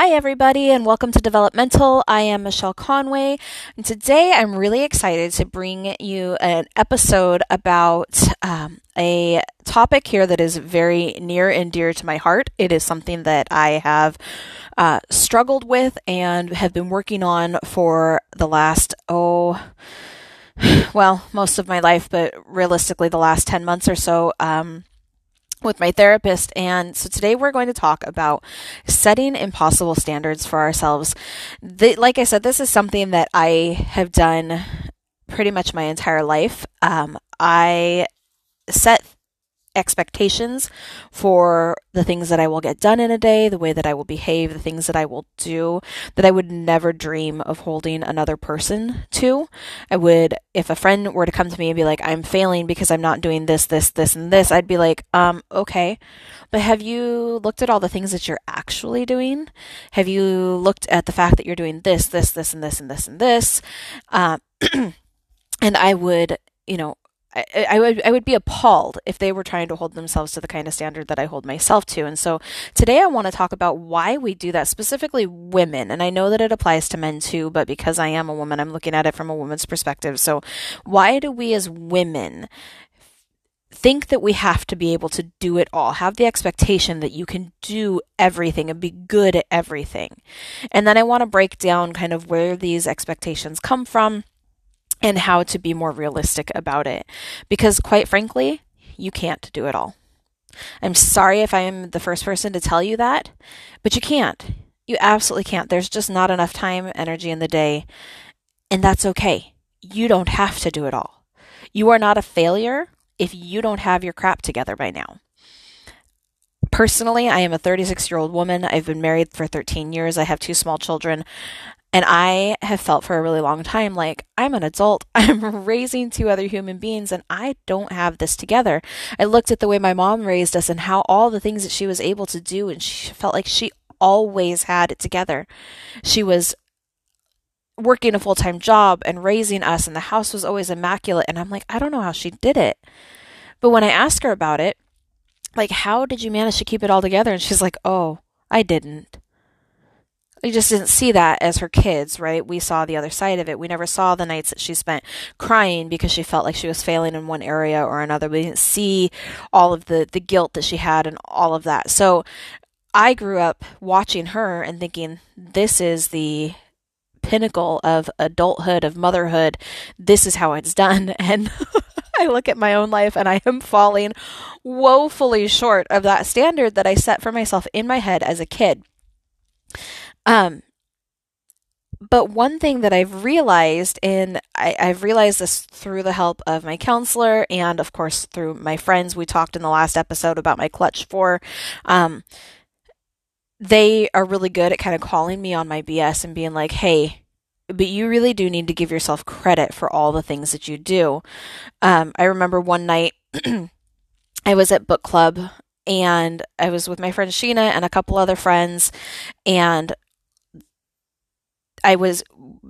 Hi, everybody, and welcome to Developmental. I am Michelle Conway, and today I'm really excited to bring you an episode about um, a topic here that is very near and dear to my heart. It is something that I have uh, struggled with and have been working on for the last, oh, well, most of my life, but realistically, the last 10 months or so. Um, with my therapist. And so today we're going to talk about setting impossible standards for ourselves. The, like I said, this is something that I have done pretty much my entire life. Um, I set expectations for the things that I will get done in a day, the way that I will behave, the things that I will do that I would never dream of holding another person to. I would, if a friend were to come to me and be like, I'm failing because I'm not doing this, this, this, and this, I'd be like, um, okay. But have you looked at all the things that you're actually doing? Have you looked at the fact that you're doing this, this, this, and this, and this, and this? Uh, and I would, you know, I, I, would I would be appalled if they were trying to hold themselves to the kind of standard that I hold myself to. And so today I want to talk about why we do that, specifically women. And I know that it applies to men too, but because I am a woman, I'm looking at it from a woman's perspective. So why do we as women think that we have to be able to do it all, have the expectation that you can do everything and be good at everything? And then I want to break down kind of where these expectations come from and how to be more realistic about it. Because quite frankly, you can't do it all. I'm sorry if I am the first person to tell you that, but you can't. You absolutely can't. There's just not enough time, energy in the day, and that's okay. You don't have to do it all. You are not a failure if you don't have your crap together by now. Personally, I am a 36 year old woman. I've been married for 13 years. I have two small children. And I have felt for a really long time like I'm an adult, I'm raising two other human beings, and I don't have this together. I looked at the way my mom raised us and how all the things that she was able to do, and she felt like she always had it together. She was working a full time job and raising us, and the house was always immaculate. And I'm like, I don't know how she did it. But when I asked her about it, like, how did you manage to keep it all together? And she's like, oh, I didn't we just didn't see that as her kids, right? We saw the other side of it. We never saw the nights that she spent crying because she felt like she was failing in one area or another. We didn't see all of the, the guilt that she had and all of that. So I grew up watching her and thinking, this is the pinnacle of adulthood, of motherhood. This is how it's done. And I look at my own life and I am falling woefully short of that standard that I set for myself in my head as a kid. Um, but one thing that I've realized, and I, have realized this through the help of my counselor and, of course, through my friends, we talked in the last episode about my clutch four. Um, they are really good at kind of calling me on my BS and being like, hey, but you really do need to give yourself credit for all the things that you do. Um, I remember one night I was at book club and I was with my friend Sheena and a couple other friends, and I was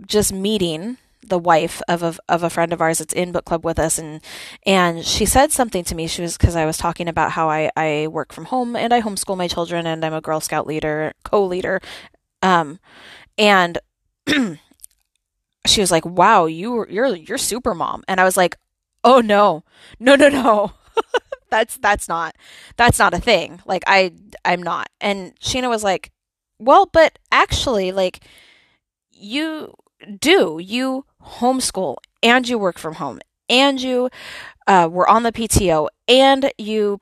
just meeting the wife of a, of a friend of ours that's in book club with us and and she said something to me. She was because I was talking about how I, I work from home and I homeschool my children and I'm a Girl Scout leader co-leader. Um and she was like wow you you're you're super mom. And I was like oh no. No no no. That's that's not that's not a thing. Like I I'm not. And Sheena was like well but actually like you do. You homeschool and you work from home and you uh, were on the PTO and you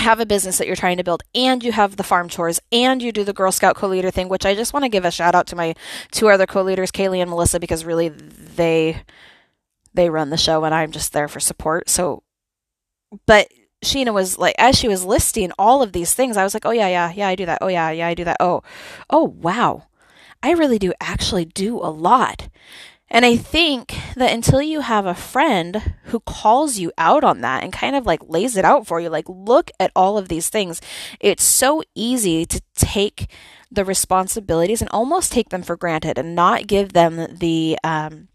have a business that you're trying to build and you have the farm chores and you do the Girl Scout co-leader thing, which I just want to give a shout out to my two other co-leaders, Kaylee and Melissa, because really they they run the show and I'm just there for support. So but Sheena was like as she was listing all of these things, I was like, Oh yeah, yeah, yeah, I do that. Oh yeah, yeah, I do that. Oh, oh wow. I really do actually do a lot. And I think that until you have a friend who calls you out on that and kind of like lays it out for you, like, look at all of these things, it's so easy to take the responsibilities and almost take them for granted and not give them the, um,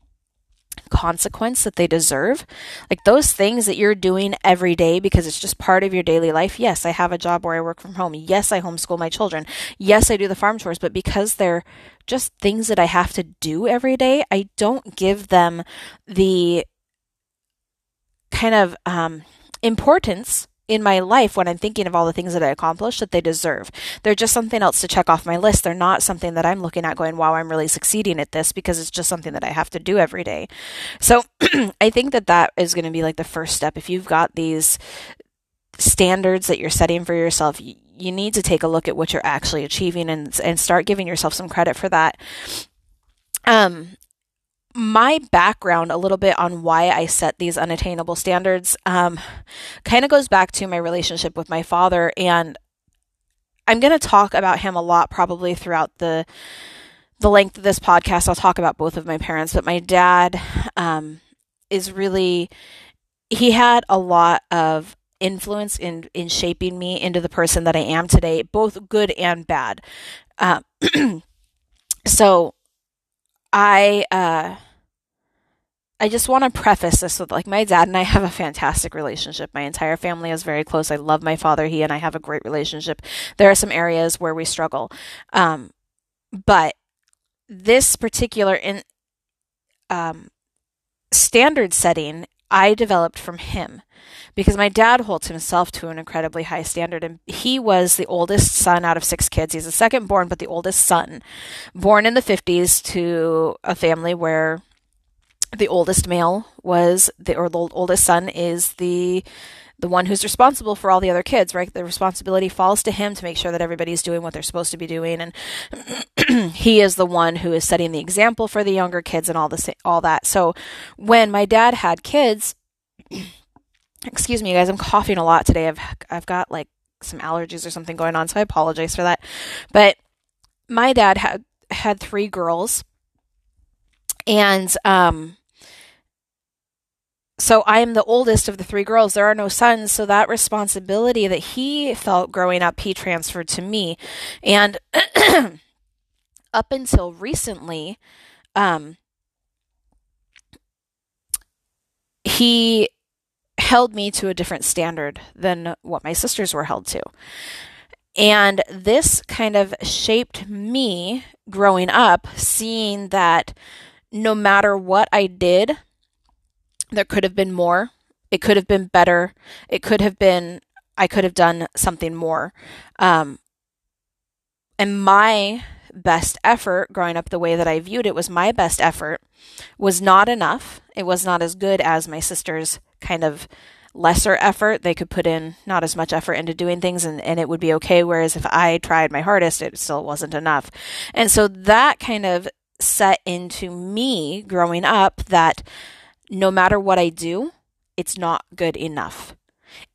consequence that they deserve. Like those things that you're doing every day because it's just part of your daily life. Yes, I have a job where I work from home. Yes, I homeschool my children. Yes, I do the farm chores, but because they're just things that I have to do every day, I don't give them the kind of um, importance in my life when I'm thinking of all the things that I accomplished that they deserve. They're just something else to check off my list. They're not something that I'm looking at going, wow, I'm really succeeding at this because it's just something that I have to do every day. So I think that that is going to be like the first step. If you've got these standards that you're setting for yourself, you, you need to take a look at what you're actually achieving and, and start giving yourself some credit for that. Um, my background a little bit on why I set these unattainable standards um, kind of goes back to my relationship with my father. And I'm going to talk about him a lot probably throughout the the length of this podcast. I'll talk about both of my parents, but my dad um, is really he had a lot of influence in in shaping me into the person that I am today, both good and bad. Uh, so I uh, I just want to preface this with like my dad and I have a fantastic relationship. My entire family is very close. I love my father. He and I have a great relationship. There are some areas where we struggle, um, but this particular in um, standard setting I developed from him because my dad holds himself to an incredibly high standard and he was the oldest son out of six kids he's the second born but the oldest son born in the 50s to a family where the oldest male was the or the oldest son is the the one who's responsible for all the other kids, right? The responsibility falls to him to make sure that everybody's doing what they're supposed to be doing, and he is the one who is setting the example for the younger kids and all the all that. So, when my dad had kids, excuse me, guys, I'm coughing a lot today. I've I've got like some allergies or something going on, so I apologize for that. But my dad had had three girls, and um, so I am the oldest of the three girls. There are no sons, so that responsibility that he felt growing up, he transferred to me, and up until recently, um, he held me to a different standard than what my sisters were held to. And this kind of shaped me growing up, seeing that no matter what I did, there could have been more. It could have been better. It could have been, I could have done something more. Um, and my best effort growing up the way that I viewed it was my best effort was not enough. It was not as good as my sister's kind of lesser effort. They could put in not as much effort into doing things and, and it would be okay. Whereas if I tried my hardest, it still wasn't enough. And so that kind of set into me growing up that no matter what I do, it's not good enough.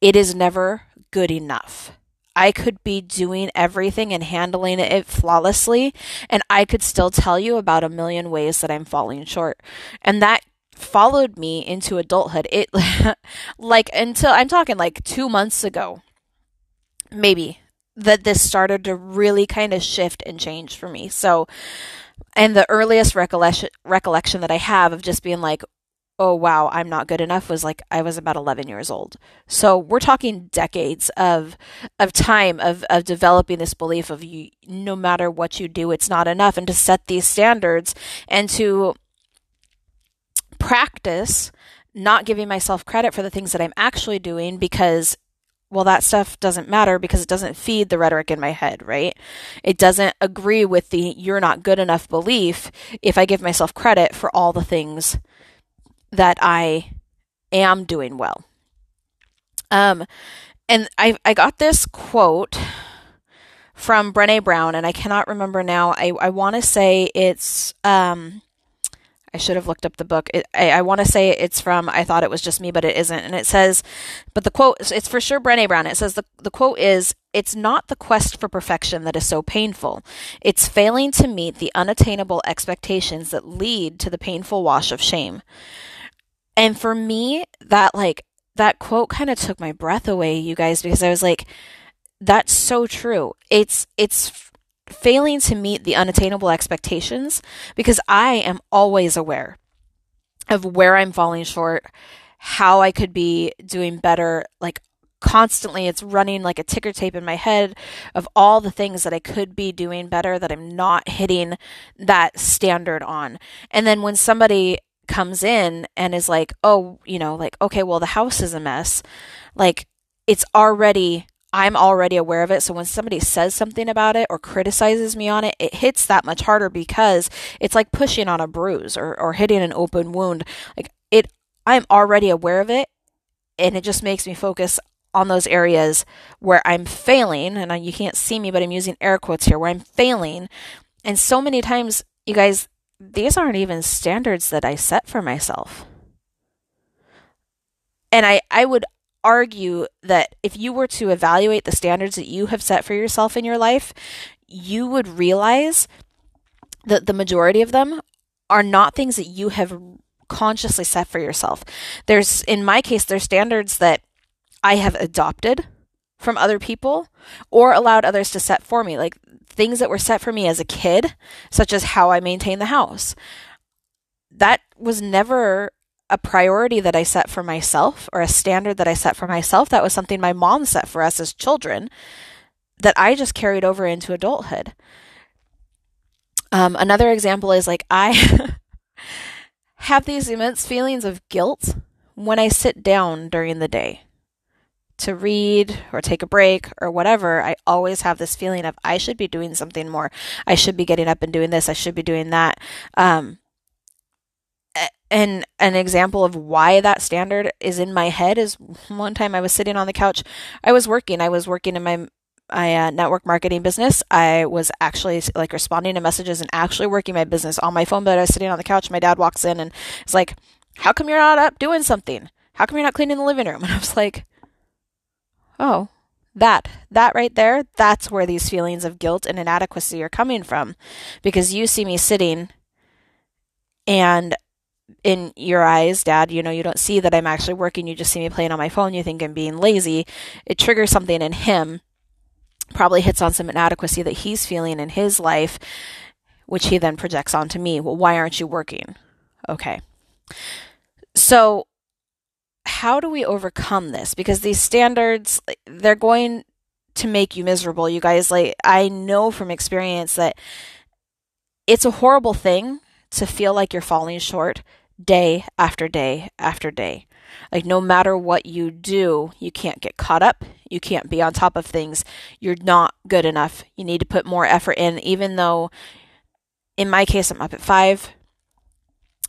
It is never good enough. I could be doing everything and handling it flawlessly, and I could still tell you about a million ways that I'm falling short. And that followed me into adulthood. It, like, until I'm talking like two months ago, maybe, that this started to really kind of shift and change for me. So, and the earliest recollection recollection that I have of just being like, oh wow, I'm not good enough was like I was about 11 years old. So we're talking decades of of time of of developing this belief of you no matter what you do it's not enough and to set these standards and to practice not giving myself credit for the things that I'm actually doing because well, that stuff doesn't matter because it doesn't feed the rhetoric in my head, right? It doesn't agree with the you're not good enough belief if I give myself credit for all the things that I am doing well. Um, and I I got this quote from Brene Brown, and I cannot remember now. I I want to say it's um. I should have looked up the book. It, I, I want to say it's from I thought it was just me, but it isn't. And it says, but the quote, it's for sure Brene Brown. It says the, the quote is, it's not the quest for perfection that is so painful. It's failing to meet the unattainable expectations that lead to the painful wash of shame. And for me, that like that quote kind of took my breath away, you guys, because I was like, that's so true. It's it's failing to meet the unattainable expectations because I am always aware of where I'm falling short, how I could be doing better, like constantly it's running like a ticker tape in my head of all the things that I could be doing better that I'm not hitting that standard on. And then when somebody comes in and is like, "Oh, you know, like okay, well the house is a mess." Like it's already I'm already aware of it. So when somebody says something about it or criticizes me on it, it hits that much harder because it's like pushing on a bruise or, or hitting an open wound. Like it, I'm already aware of it. And it just makes me focus on those areas where I'm failing. And you can't see me, but I'm using air quotes here where I'm failing. And so many times, you guys, these aren't even standards that I set for myself. And I, I would argue that if you were to evaluate the standards that you have set for yourself in your life, you would realize that the majority of them are not things that you have consciously set for yourself. There's, in my case, there's standards that I have adopted from other people or allowed others to set for me, like things that were set for me as a kid, such as how I maintain the house. That was never a priority that I set for myself or a standard that I set for myself. That was something my mom set for us as children that I just carried over into adulthood. Um, another example is like I have these immense feelings of guilt when I sit down during the day to read or take a break or whatever. I always have this feeling of I should be doing something more. I should be getting up and doing this. I should be doing that. Um, and an example of why that standard is in my head is one time I was sitting on the couch. I was working. I was working in my my uh, network marketing business. I was actually like responding to messages and actually working my business on my phone. But I was sitting on the couch. My dad walks in and it's like, "How come you're not up doing something? How come you're not cleaning the living room?" And I was like, "Oh, that that right there. That's where these feelings of guilt and inadequacy are coming from, because you see me sitting." And in your eyes, dad, you know, you don't see that I'm actually working. You just see me playing on my phone. You think I'm being lazy. It triggers something in him, probably hits on some inadequacy that he's feeling in his life, which he then projects onto me. Well, why aren't you working? Okay. So, how do we overcome this? Because these standards, they're going to make you miserable. You guys, like, I know from experience that it's a horrible thing to feel like you're falling short day after day after day. Like, no matter what you do, you can't get caught up. You can't be on top of things. You're not good enough. You need to put more effort in, even though, in my case, I'm up at five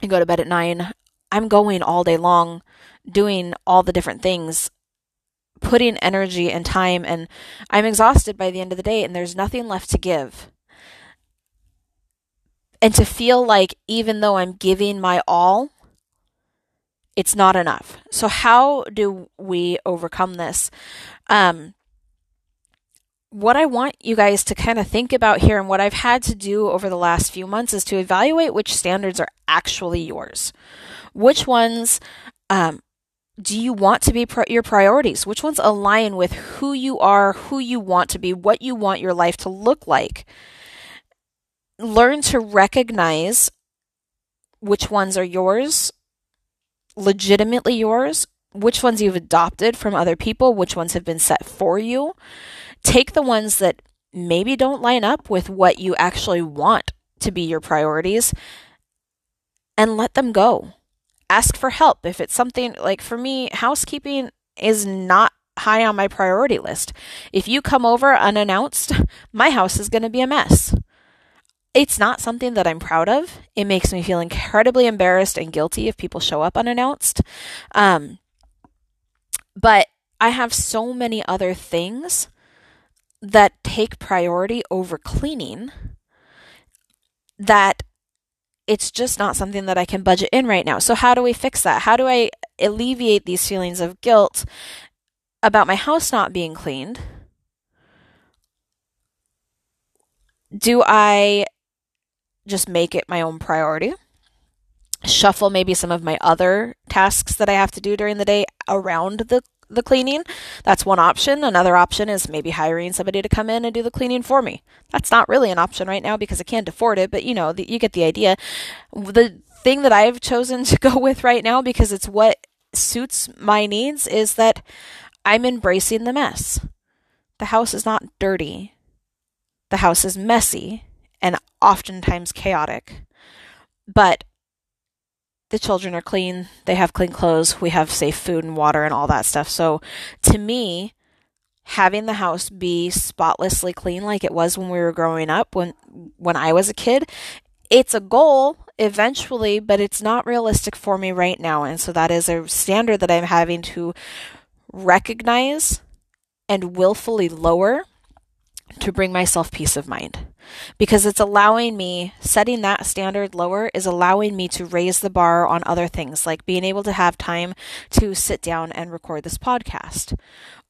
and go to bed at nine. I'm going all day long doing all the different things, putting energy and time, and I'm exhausted by the end of the day, and there's nothing left to give and to feel like even though I'm giving my all, it's not enough. So, how do we overcome this? Um, what I want you guys to kind of think about here and what I've had to do over the last few months is to evaluate which standards are actually yours. Which ones um, do you want to be your priorities? Which ones align with who you are, who you want to be, what you want your life to look like? learn to recognize which ones are yours, legitimately yours, which ones you've adopted from other people, which ones have been set for you. Take the ones that maybe don't line up with what you actually want to be your priorities and let them go. Ask for help. If it's something like for me, housekeeping is not high on my priority list. If you come over unannounced, my house is going to be a mess it's not something that I'm proud of. It makes me feel incredibly embarrassed and guilty if people show up unannounced. Um, but I have so many other things that take priority over cleaning that it's just not something that I can budget in right now. So, how do we fix that? How do I alleviate these feelings of guilt about my house not being cleaned? Do I just make it my own priority. Shuffle maybe some of my other tasks that I have to do during the day around the the cleaning. That's one option. Another option is maybe hiring somebody to come in and do the cleaning for me. That's not really an option right now because I can't afford it, but you know, the, you get the idea. The thing that I've chosen to go with right now because it's what suits my needs is that I'm embracing the mess. The house is not dirty. The house is messy and oftentimes chaotic. But the children are clean, they have clean clothes, we have safe food and water and all that stuff. So to me, having the house be spotlessly clean like it was when we were growing up when when I was a kid, it's a goal eventually, but it's not realistic for me right now. And so that is a standard that I'm having to recognize and willfully lower to bring myself peace of mind because it's allowing me setting that standard lower is allowing me to raise the bar on other things like being able to have time to sit down and record this podcast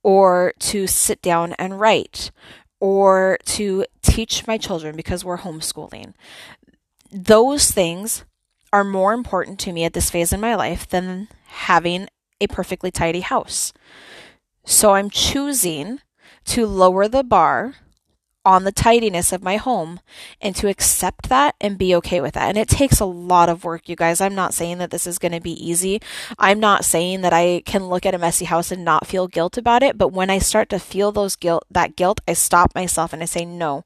or to sit down and write or to teach my children because we're homeschooling those things are more important to me at this phase in my life than having a perfectly tidy house. So I'm choosing to lower the bar on the tidiness of my home and to accept that and be okay with that. And it takes a lot of work, you guys. I'm not saying that this is going to be easy. I'm not saying that I can look at a messy house and not feel guilt about it, but when I start to feel those guilt that guilt, I stop myself and I say no.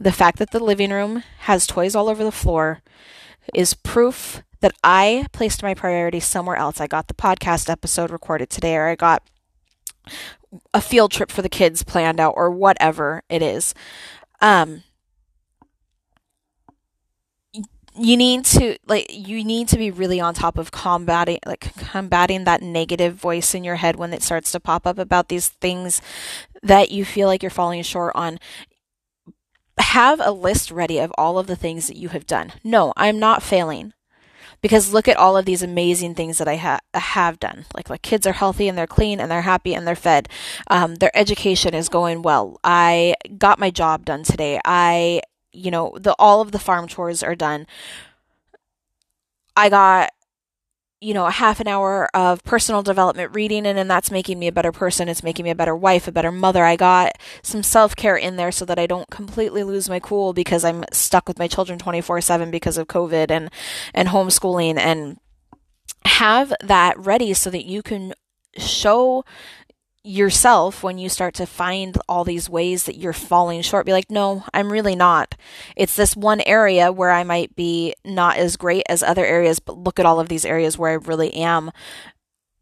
The fact that the living room has toys all over the floor is proof that I placed my priorities somewhere else. I got the podcast episode recorded today, or I got a field trip for the kids planned out, or whatever it is. Um, you need to like you need to be really on top of combating like combating that negative voice in your head when it starts to pop up about these things that you feel like you're falling short on have a list ready of all of the things that you have done. No, I'm not failing. Because look at all of these amazing things that I ha- have done. Like, my kids are healthy and they're clean and they're happy and they're fed. Um, their education is going well. I got my job done today. I, you know, the all of the farm chores are done. I got you know, a half an hour of personal development reading, and then that's making me a better person. It's making me a better wife, a better mother. I got some self care in there so that I don't completely lose my cool because I'm stuck with my children 24 7 because of COVID and, and homeschooling and have that ready so that you can show yourself when you start to find all these ways that you're falling short. Be like no i'm really not. It's this one area where i might be not as great as other areas but look at all of these areas where i really am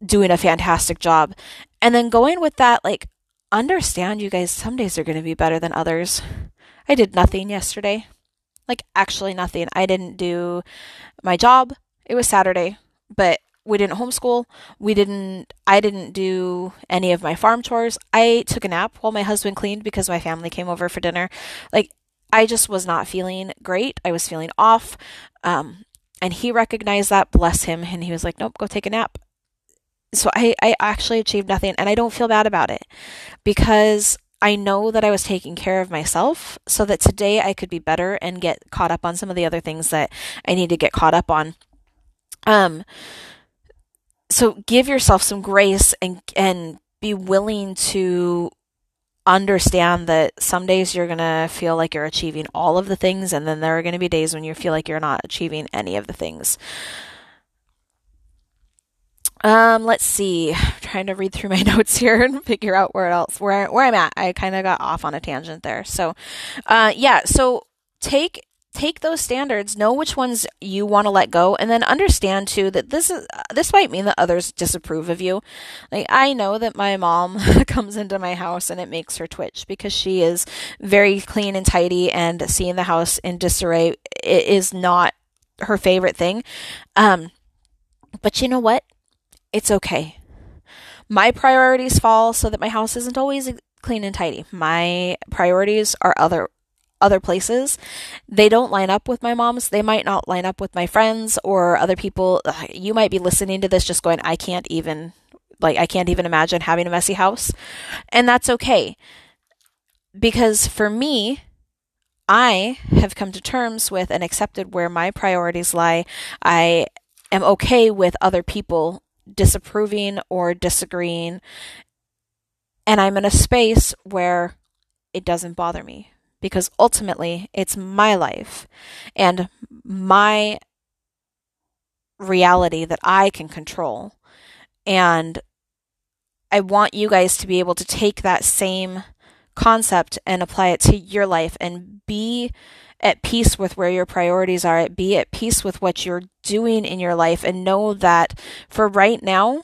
doing a fantastic job. And then going with that like understand you guys some days are going to be better than others. I did nothing yesterday. Like actually nothing. I didn't do my job. It was saturday but we didn't homeschool. We didn't, I didn't do any of my farm chores. I took a nap while my husband cleaned because my family came over for dinner. Like, I just was not feeling great. I was feeling off. Um, and he recognized that, bless him. And he was like, nope, go take a nap. So I, I actually achieved nothing and I don't feel bad about it because I know that I was taking care of myself so that today I could be better and get caught up on some of the other things that I need to get caught up on. Um, so give yourself some grace and and be willing to understand that some days you're going to feel like you're achieving all of the things and then there are going to be days when you feel like you're not achieving any of the things. Um, let's see. I'm trying to read through my notes here and figure out where else where where I'm at. I kind of got off on a tangent there. So, uh yeah, so take take those standards, know which ones you want to let go, and then understand too that this is this might mean that others disapprove of you. Like I know that my mom comes into my house and it makes her twitch because she is very clean and tidy, and seeing the house in disarray is not her favorite thing. Um, but you know what? It's okay. My priorities fall so that my house isn't always clean and tidy. My priorities are other other places, they don't line up with my mom's. They might not line up with my friends or other people. You might be listening to this just going, I can't even, like, I can't even imagine having a messy house. And that's okay. Because for me, I have come to terms with and accepted where my priorities lie. I am okay with other people disapproving or disagreeing. And I'm in a space where it doesn't bother me because ultimately it's my life and my reality that I can control. And I want you guys to be able to take that same concept and apply it to your life and be at peace with where your priorities are, be at peace with what you're doing in your life, and know that for right now,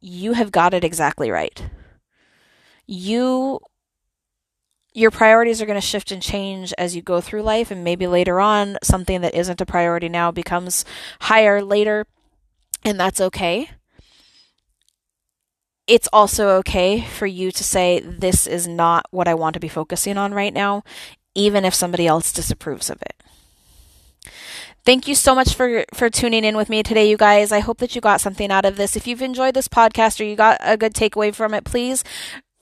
you have got it exactly right. You your priorities are going to shift and change as you go through life and maybe later on something that isn't a priority now becomes higher later and that's okay it's also okay for you to say this is not what i want to be focusing on right now even if somebody else disapproves of it Thank you so much for for tuning in with me today, you guys. I hope that you got something out of this. If you've enjoyed this podcast or you got a good takeaway from it, please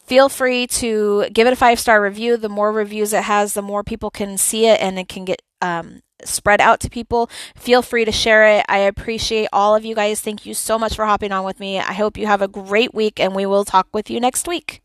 feel free to give it a five star review. The more reviews it has, the more people can see it and it can get um, spread out to people. Feel free to share it. I appreciate all of you guys. Thank you so much for hopping on with me. I hope you have a great week and we will talk with you next week.